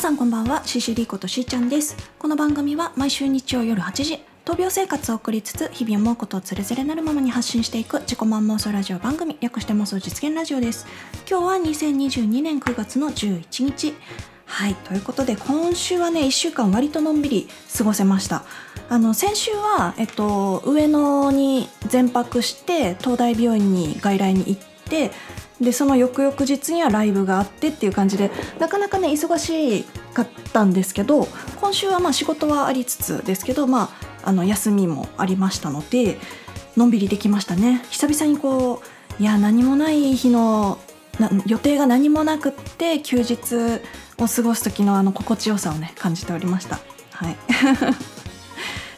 さんこんばんは CCD ことしーちゃんです。この番組は毎週日曜夜8時闘病生活を送りつつ日々思うことをつれづれなるままに発信していく自己満妄想ラジオ番組略して妄想実現ラジオです。今日は2022年9月の11日。はいということで今週はね1週間割とのんびり過ごせました。あの先週は、えっと、上野に全泊して東大病院に外来に行ってでその翌々日にはライブがあってっていう感じでなかなかね忙しかったんですけど今週はまあ仕事はありつつですけど、まあ、あの休みもありましたのでのんびりできましたね。久々にこういや何もない日の予定が何もなくって休日を過ごす時のあの心地よさをね感じておりました。はい。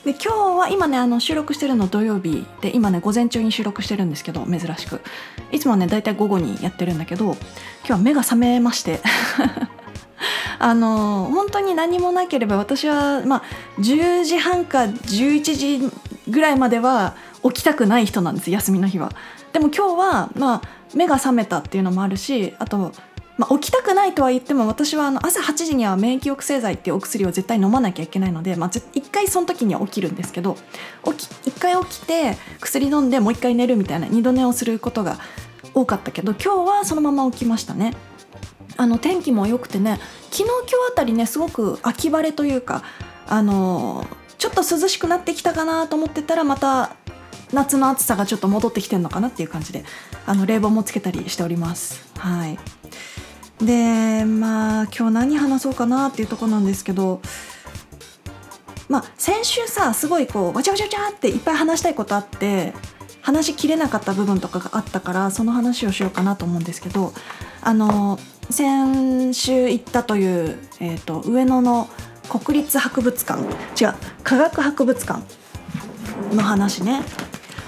で今日は今ねあの収録してるの土曜日で今ね午前中に収録してるんですけど珍しくいつもね大体午後にやってるんだけど今日は目が覚めまして あの本当に何もなければ私はまあ10時半か11時ぐらいまでは起きたくない人なんです休みの日は。でも今日はまあ目が覚めたっていうのもあるしあとまあ、起きたくないとは言っても私はあの朝8時には免疫抑制剤っていうお薬を絶対飲まなきゃいけないので、まあ、1回その時には起きるんですけど起き1回起きて薬飲んでもう1回寝るみたいな二度寝をすることが多かったけど今日はそのまま起きましたね。あの天気も良くてね昨日今日あたりねすごく秋晴れというかあのちょっと涼しくなってきたかなと思ってたらまた夏の暑さがちょっと戻ってきてるのかなっていう感じであの冷房もつけたりしております。はいでまあ今日何話そうかなっていうとこなんですけどまあ先週さすごいこうわちゃわちゃわちゃっていっぱい話したいことあって話しきれなかった部分とかがあったからその話をしようかなと思うんですけどあの先週行ったという、えーと、上野の国立博物館違う科学博物館の話ね。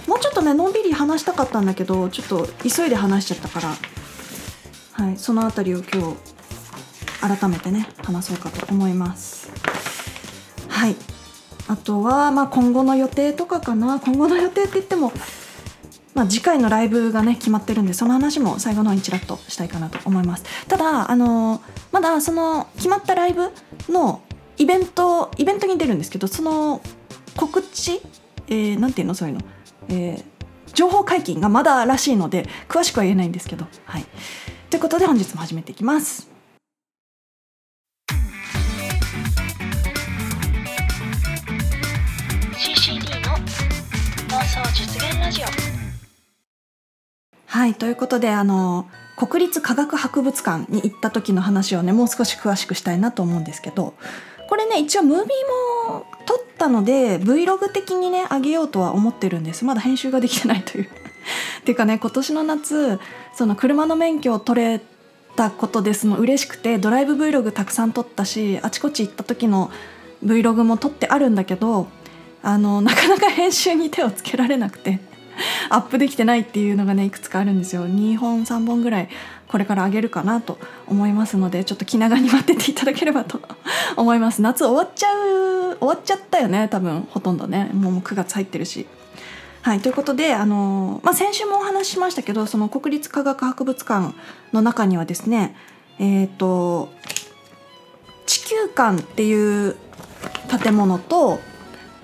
もうちょっとねのんびり話したかったんだけどちょっと急いで話しちゃったから。はい、その辺りを今日改めてね話そうかと思います。はい。あとは、まあ、今後の予定とかかな。今後の予定って言っても、まあ、次回のライブがね決まってるんでその話も最後の方にちらっとしたいかなと思います。ただあのまだその決まったライブのイベントイベントに出るんですけどその告知、えー、なんていうの？そういうの、えー、情報解禁がまだらしいので詳しくは言えないんですけど。はい。ということで本日も始めていきます。はいということであの国立科学博物館に行った時の話をねもう少し詳しくしたいなと思うんですけどこれね一応ムービーも撮ったので Vlog 的にね上げようとは思ってるんですまだ編集ができてないというっていうかね今年の夏その車の免許を取れたことですの嬉しくてドライブ Vlog たくさん撮ったしあちこち行った時の Vlog も撮ってあるんだけどあの なかなか編集に手をつけられなくてアップできてないっていうのがねいくつかあるんですよ。2本3本ぐらいこれからあげるかなと思いますのでちょっと気長に待ってていただければと 思います。夏終わっちゃう終わっちゃったよね多分ほとんどね。もう9月入ってるし。はい、ということで、あのまあ、先週もお話ししましたけどその国立科学博物館の中にはですね、えーと、地球館っていう建物と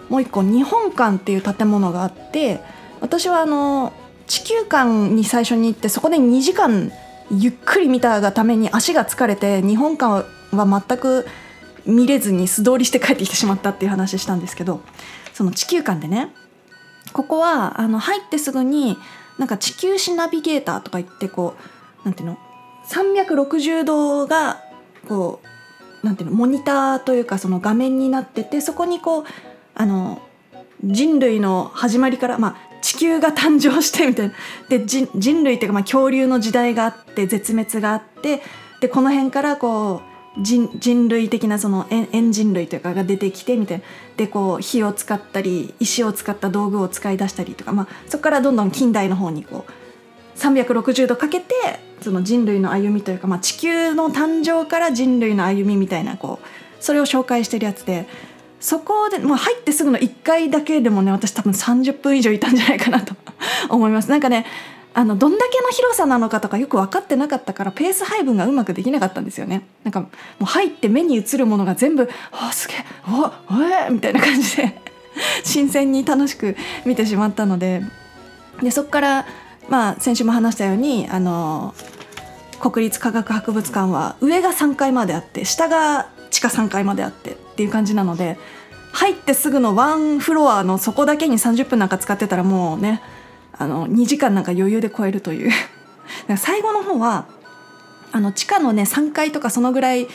もう一個日本館っていう建物があって私はあの地球館に最初に行ってそこで2時間ゆっくり見たがために足が疲れて日本館は全く見れずに素通りして帰ってきてしまったっていう話したんですけどその地球館でねここはあの入ってすぐになんか地球史ナビゲーターとか言ってこうなんていうの？360度がこうなんていうのモニターというかその画面になっててそこにこうあの人類の始まりから、まあ、地球が誕生してみたいな。で人類っていうか、まあ、恐竜の時代があって絶滅があってでこの辺からこう人人類的なそのエンジン類というかが出てきてみたいな。でこう火を使ったり石を使った道具を使い出したりとか、まあ、そこからどんどん近代の方にこう360度かけてその人類の歩みというか、まあ、地球の誕生から人類の歩みみたいなこうそれを紹介してるやつで。そこでもう入ってすぐの1回だけでもね私多分30分以上いたんじゃないかなと思います。なんかねあのどんだけの広さなのかとかよく分かってなかったからペース配分がうまくできなかったんですよね。なんかもう入って目に映るものが全部「あすげえおえー、みたいな感じで新鮮に楽しく見てしまったので。でそこからまあ先週も話したようにあの国立科学博物館は上が3階まであって下が地下3階まであってっていう感じなので入ってすぐのワンフロアのそこだけに30分なんか使ってたらもうねあの2時間なんか余裕で超えるという。最後の方はあの地下のね3階とかそのぐらい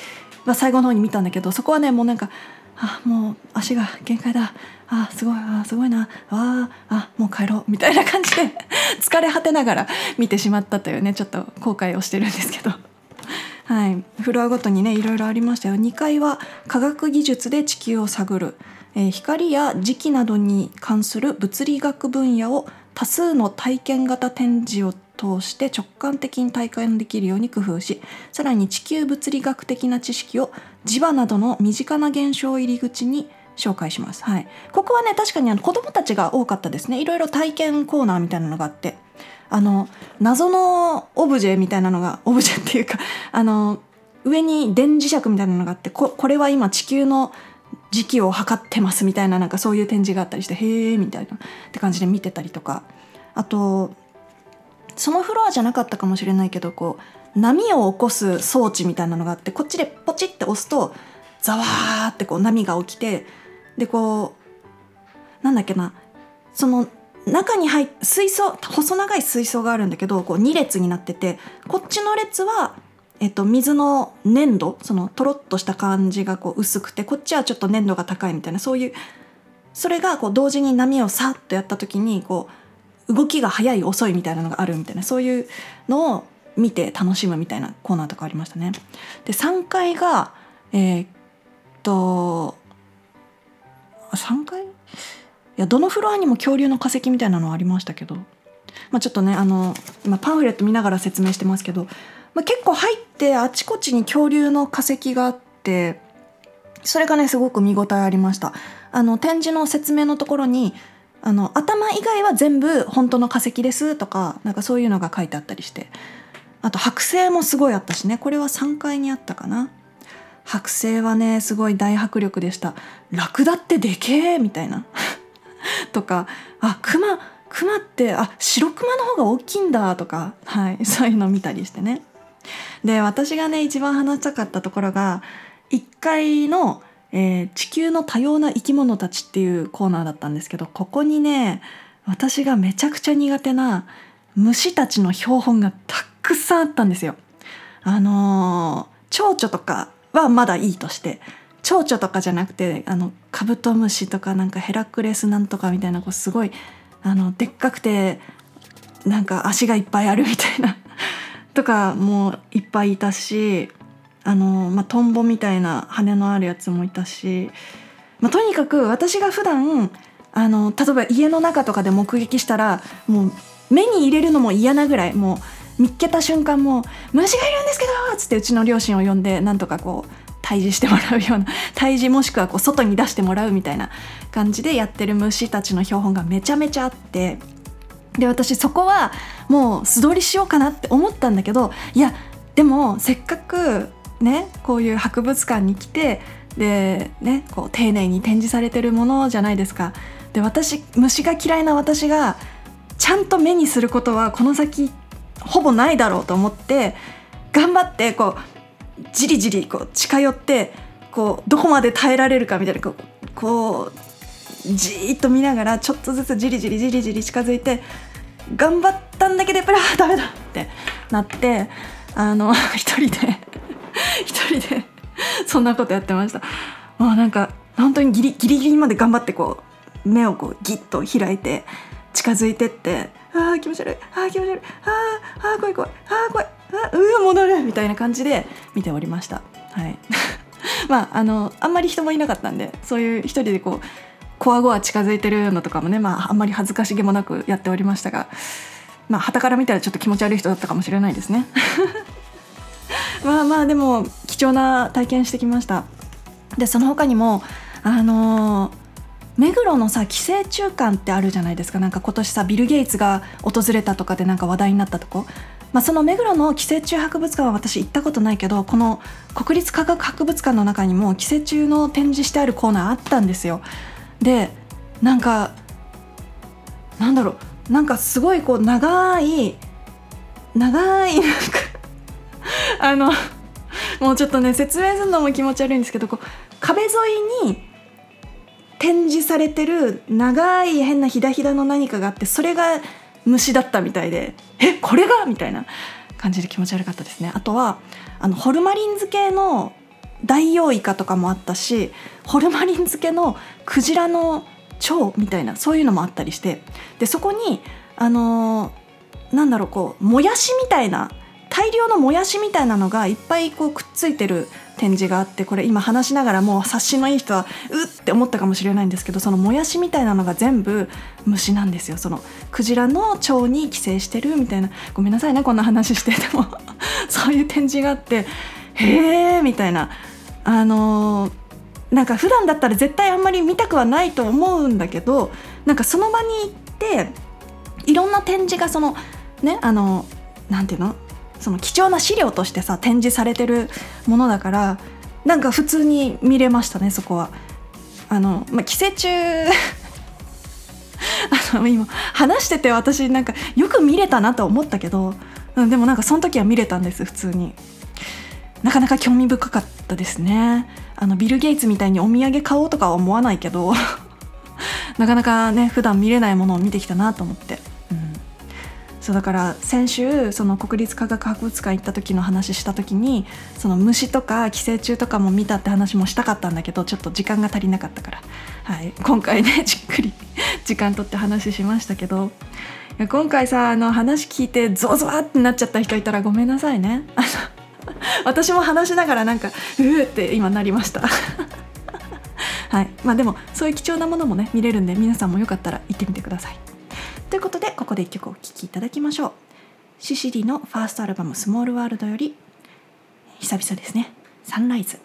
は最後の方に見たんだけどそこはねもうなんかあもう足が限界だ。あすごいあすごいな。ああもう帰ろう。みたいな感じで 疲れ果てながら見てしまったというねちょっと後悔をしてるんですけど。はい、フロアごとにねいろいろありましたよ。2階は科学技術で地球を探る、えー、光や磁気などに関する物理学分野を多数の体験型展示を通して直感的に体感できるように工夫しさらに地球物理学的な知識を磁場などの身近な現象を入り口に紹介します。はい、ここはね確かにあの子どもたちが多かったですねいろいろ体験コーナーみたいなのがあってあの謎のオブジェみたいなのが オブジェっていうかあの上に電磁石みたいなのがあってここれは今地球の時期を測ってますみたいななんかそういう展示があったりしてへえみたいなって感じで見てたりとか。あとそのフロアじゃなかったかもしれないけどこう波を起こす装置みたいなのがあってこっちでポチって押すとザワーってこう波が起きてでこうなんだっけなその中に入水槽細長い水槽があるんだけどこう2列になっててこっちの列は、えっと、水の粘度そのとろっとした感じがこう薄くてこっちはちょっと粘度が高いみたいなそういうそれがこう同時に波をさっとやった時にこう動きが速い遅いみたいなのがあるみたいなそういうのを見て楽しむみたいなコーナーとかありましたね。で3階がえー、っと3階？いやどのフロアにも恐竜の化石みたいなのはありましたけど、まあ、ちょっとねあの今パンフレット見ながら説明してますけど、まあ、結構入ってあちこちに恐竜の化石があってそれがねすごく見応えありました。あの展示の説明のところにあの頭以外は全部本当の化石ですとかなんかそういうのが書いてあったりして。あと剥製もすごいあったしね。これは3階にあったかな。剥製はねすごい大迫力でした。ラクダってでけえみたいな。とかあクマクマってあ白クマの方が大きいんだとか、はい、そういうの見たりしてね。で私がね一番話したかったところが1階の、えー、地球の多様な生き物たち」っていうコーナーだったんですけどここにね私がめちゃくちゃ苦手な虫たちの標本がたくさんあったんですよ。あのー、蝶々とかはまだいいとして蝶々とかじゃなくてあのカブトムシとかなんかヘラクレスなんとかみたいなこうすごいあのでっかくてなんか足がいっぱいあるみたいなとかもいっぱいいたしあの、まあ、トンボみたいな羽のあるやつもいたし、まあ、とにかく私が普段あの例えば家の中とかで目撃したらもう目に入れるのも嫌なぐらいもう見っけた瞬間も「虫がいるんですけど!」っつってうちの両親を呼んでなんとかこう退治してもらうような 退治もしくはこう外に出してもらうみたいな感じでやってる虫たちの標本がめちゃめちゃあってで私そこはもう素通りしようかなって思ったんだけどいやでもせっかくねこういう博物館に来てでねこう丁寧に展示されてるものじゃないですか。で私虫が嫌いな私がちゃんと目にすることはこの先ほぼないだろうと思って頑張ってこうじりじりこう近寄ってこうどこまで耐えられるかみたいなこうこうじーっと見ながらちょっとずつじりじりじりじり近づいて頑張ったんだけどやっぱりあダメだってなってあの 一人で 一人でそんなことやってました。もうなんか本当にギリギリギリまで頑張ってこう目をこうギッと開いて近づいてってああ気持ち悪いああ気持ち悪いああ怖い怖いああ怖いあうわ戻るみたいな感じで見ておりました。はい。まああのあんまり人もいなかったんでそういう一人でこうこわごわ近づいてるのとかもねまああんまり恥ずかしげもなくやっておりましたがまあ旗から見たらちょっと気持ち悪い人だったかもしれないですね。まあまあでも貴重な体験してきました。でその他にもあのー目黒のさ寄生虫館ってあるじゃないですか。なんか今年さビル・ゲイツが訪れたとかでなんか話題になったとこ、まあ、その目黒の寄生虫博物館は私行ったことないけどこの国立科学博物館の中にも寄生虫の展示してあるコーナーあったんですよ。でなんかなんだろうなんかすごいこう長い長いなんかあのもうちょっとね説明するのも気持ち悪いんですけどこう壁沿いに展示されてる長い変なひだひだの何かがあってそれが虫だったみたいでえこれが？みたいな感じで気持ち悪かったですね。あとはあのホルマリン漬けのダイオウイカとかもあったしホルマリン漬けのクジラの腸みたいなそういうのもあったりしてでそこにあのー、なんだろうこうもやしみたいな大量のもやしみたいなのがいっぱいこうくっついてる展示があってこれ今話しながらもう察しのいい人はうって思ったかもしれないんですけどそのもやしみたいなのが全部虫なんですよ。そのクジラの腸に寄生してるみたいな。ごめんなさいねこんな話してでも。そういう展示があってへえみたいな。あのー、なんか普段だったら絶対あんまり見たくはないと思うんだけどなんかその場に行っていろんな展示がそのねあのなんていうの？その貴重な資料としてさ展示されてるものだからなんか普通に見れましたねそこは。あの、まあ、寄生虫 あの今話してて私なんかよく見れたなと思ったけど、うん、でもなんかその時は見れたんです普通に。なかなか興味深かったですね。あのビル・ゲイツみたいにお土産買おうとかは思わないけど なかなかね普段見れないものを見てきたなと思って。そうだから先週その国立科学博物館行った時の話した時にその虫とか寄生虫とかも見たって話もしたかったんだけどちょっと時間が足りなかったから、はい、今回ね じっくり時間とって話しましたけど。今回さあの話聞いてゾワゾワってなっちゃった人いたらごめんなさいね。私も話しながらなんかうーって今なりました。はい。まあでもそういう貴重なものもね見れるんで皆さんもよかったら行ってみてください。ということでここで1曲お聴きいただきましょう。シシリのファーストアルバム「スモールワールド」より久々ですね「サンライズ」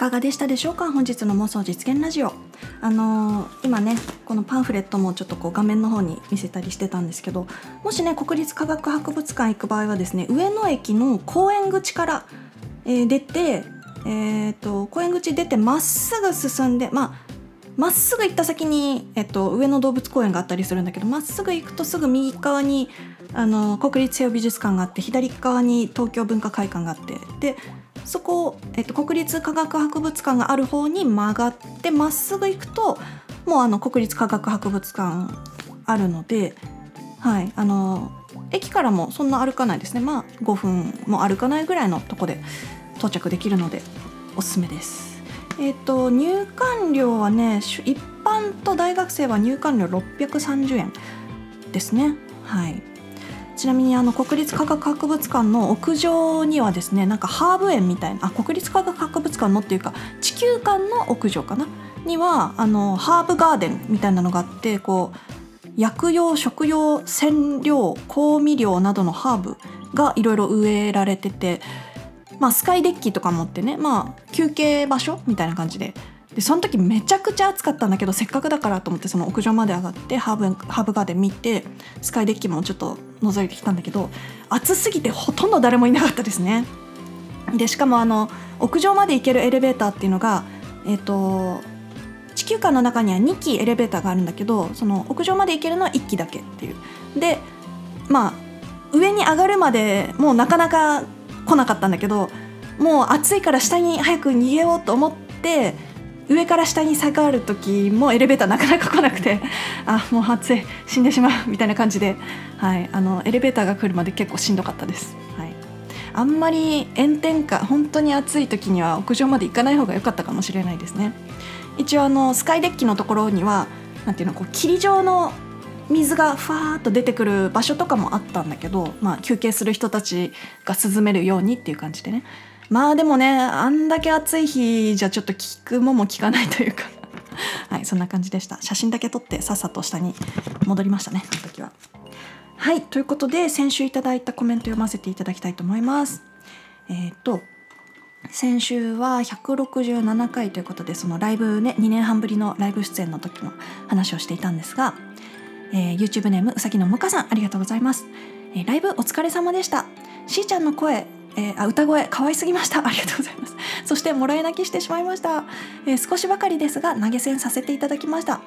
かがでしたでしょうか？本日の妄想実現ラジオ。あのー、今ねこのパンフレットもちょっとこう画面の方に見せたりしてたんですけどもしね国立科学博物館行く場合はですね上野駅の公園口から、えー、出てえーと、公園口出てまっすぐ進んでまあまっすぐ行った先に、えっと、上野動物公園があったりするんだけどまっすぐ行くとすぐ右側にあの国立西洋美術館があって左側に東京文化会館があってでそこ、えっと、国立科学博物館がある方に曲がってまっすぐ行くともうあの国立科学博物館あるので、はい、あの駅からもそんな歩かないですねまあ5分も歩かないぐらいのとこで到着できるのでおすすめです。えっ、と入館料はね一般と大学生は入館料630円ですね。はいちなみにあの国立科学博物館の屋上にはですねなんかハーブ園みたいなあ国立科学博物館のっていうか地球館の屋上かな？にはあのハーブガーデンみたいなのがあってこう薬用食用染料香味料などのハーブがいろいろ植えられてて、まあ、スカイデッキとか持ってね、まあ、休憩場所みたいな感じででその時めちゃくちゃ暑かったんだけどせっかくだからと思ってその屋上まで上がってハーブハーブガーデン見てスカイデッキもちょっと覗いてきたんだけど暑すぎてほとんど誰もいなかったですね。でしかもあの屋上まで行けるエレベーターっていうのが、えーと、地球館の中には2機エレベーターがあるんだけどその屋上まで行けるのは1機だけっていう。でまあ上に上がるまでもうなかなか来なかったんだけどもう暑いから下に早く逃げようと思って上から下に下がる時もエレベーターなかなか来なくてあもう暑い死んでしまうみたいな感じで、はい、あのエレベーターが来るまで結構しんどかったです。はい、あんまり炎天下本当に暑い時には屋上まで行かない方が良かったかもしれないですね。一応あのスカイデッキのところにはなんていうのこう霧状の水がふわーっと出てくる場所とかもあったんだけど、まあ、休憩する人たちが涼めるようにっていう感じでねまあでもねあんだけ暑い日じゃちょっと聞くもも聞かないというか。はいそんな感じでした。写真だけ撮ってさっさと下に戻りましたねあの時は。はいということで先週いただいたコメント読ませていただきたいと思います。えっ、と先週は167回ということでそのライブね2年半ぶりのライブ出演の時の話をしていたんですが、えー、YouTube ネームうさぎのむかさんありがとうございます、えー、ライブお疲れ様でした。しーちゃんの声えー、あ歌声可愛すぎました。ありがとうございます。そしてもらい泣きしてしまいました、えー、少しばかりですが投げ銭させていただきました。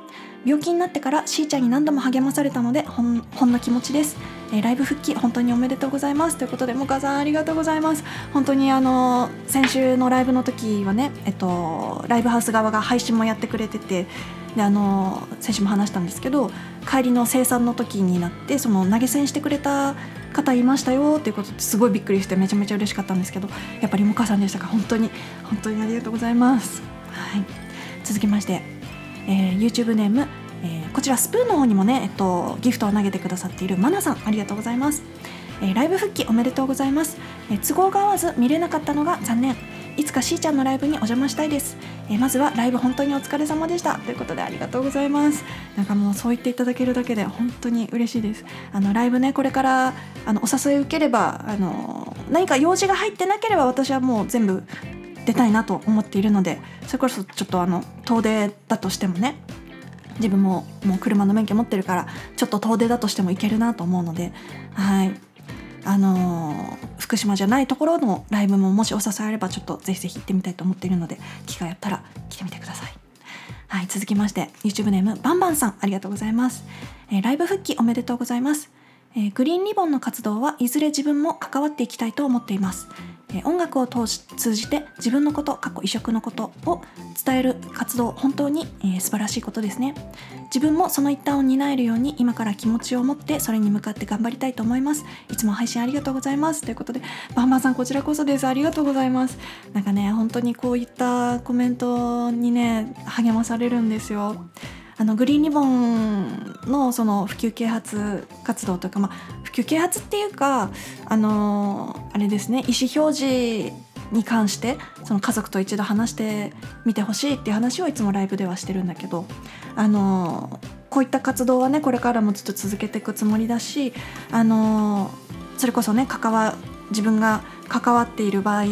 病気になってからしーちゃんに何度も励まされたのでほんほんの気持ちです、えー、ライブ復帰本当におめでとうございます。ということでもかさんありがとうございます。本当にあの先週のライブの時はねえっとライブハウス側が配信もやってくれててであの先週も話したんですけど帰りの生産の時になってその投げ銭してくれた方いましたよっていうことですごいびっくりしてめちゃめちゃ嬉しかったんですけどやっぱりもかさんでしたか本当に本当にありがとうございます。はい、続きまして、えー、YouTube ネーム、えー、こちらスプーンの方にもね、えっと、ギフトを投げてくださっているマナさんありがとうございます。えー、ライブ復帰おめでとうございます、え都合が合わず見れなかったのが残念いつかしーちゃんのライブにお邪魔したいです、えー、まずはライブ本当にお疲れ様でした。ということでありがとうございます。なんかもうそう言っていただけるだけで本当に嬉しいです。あのライブねこれからあのお誘い受ければあの何か用事が入ってなければ私はもう全部出たいなと思っているのでそれこそちょっとあの遠出だとしてもね自分ももう車の免許持ってるからちょっと遠出だとしてもいけるなと思うのではい。あの、福島じゃないところのライブももしお誘いあればちょっとぜひぜひ行ってみたいと思っているので機会あったら来てみてください。はい、続きまして YouTube ネームバンバンさんありがとうございます。えー、ライブ復帰おめでとうございます。えー、グリーンリボンの活動はいずれ自分も関わっていきたいと思っています。え音楽を通じて自分のこと過去移植のことを伝える活動本当に、えー、素晴らしいことですね。自分もその一端を担えるように今から気持ちを持ってそれに向かって頑張りたいと思います。いつも配信ありがとうございます。ということでバンバンさんこちらこそです。ありがとうございます。なんかね本当にこういったコメントにね励まされるんですよ。あのグリーンリボンのその普及啓発活動というか、まあ、普及啓発っていうかあのあれですね意思表示に関してその家族と一度話してみてほしいっていう話をいつもライブではしてるんだけどあのこういった活動はねこれからもずっと続けていくつもりだしあのそれこそね関わ自分が関わっている場合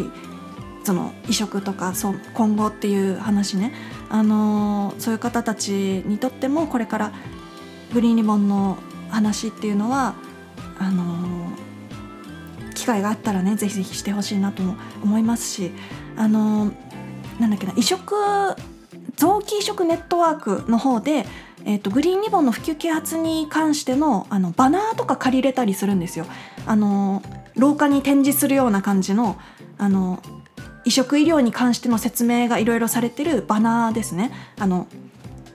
その移植とかそう今後っていう話ね、あのそういう方たちにとってもこれからグリーンリボンの話っていうのはあの機会があったらねぜひぜひしてほしいなとも思いますしあのなんだっけな移植臓器移植ネットワークの方で、えーと、グリーンリボンの普及啓発に関してのあのバナーとか借りれたりするんですよ。あの廊下に展示するような感じのあの移植医療に関しての説明がいろいろされてるバナーですね。あの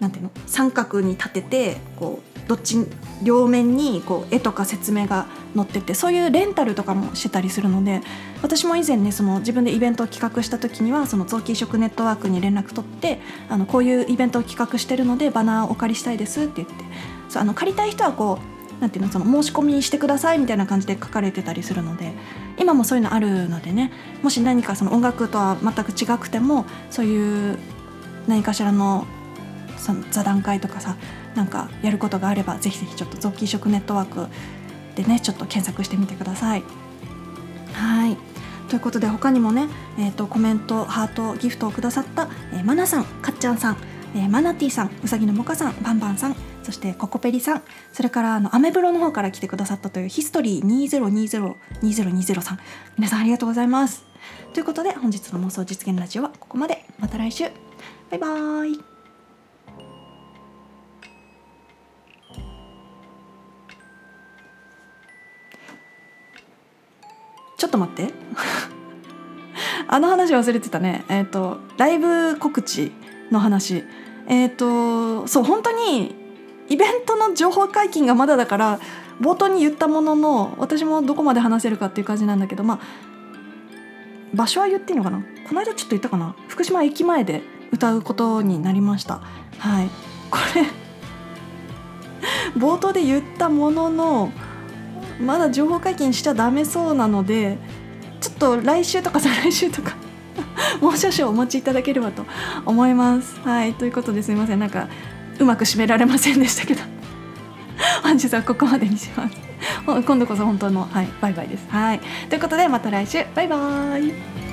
なんていうの？三角に立ててこうどっち両面にこう絵とか説明が載っててそういうレンタルとかもしてたりするので私も以前ねその自分でイベントを企画した時にはその臓器移植ネットワークに連絡取ってあのこういうイベントを企画してるのでバナーをお借りしたいですって言ってそうあの借りたい人はこうなんていうの？その申し込みしてくださいみたいな感じで書かれてたりするので今もそういうのあるのでねもし何かその音楽とは全く違くてもそういう何かしらのその座談会とかさなんかやることがあればぜひぜひちょっと臓器移植ネットワークでねちょっと検索してみてください。はい。ということで他にもね、えーと、コメントハートギフトをくださった、えー、マナさんかっちゃんさん、えー、マナティさんうさぎのもかさんバンバンさんそしてココペリさんそれからあのアメブロの方から来てくださったというヒストリー20202020さん。皆さんありがとうございます。ということで本日の妄想実現ラジオはここまで。また来週。バイバーイ。ちょっと待って。あの話忘れてたね。えっ、ー、とライブ告知の話。えっ、ー、とそう本当にイベントの情報解禁がまだだから冒頭に言ったものの私もどこまで話せるかっていう感じなんだけどまあ場所は言っていいのかな？この間ちょっと言ったかな？福島駅前で歌うことになりました。はい。これ冒頭で言ったもののまだ情報解禁しちゃダメそうなのでちょっと来週とか再来週とかもう少々お待ちいただければと思います。はい。ということですみません。なんかうまく締められませんでしたけど本日はここまでにします。今度こそ本当の、はい、バイバイです。はいということでまた来週バイバーイ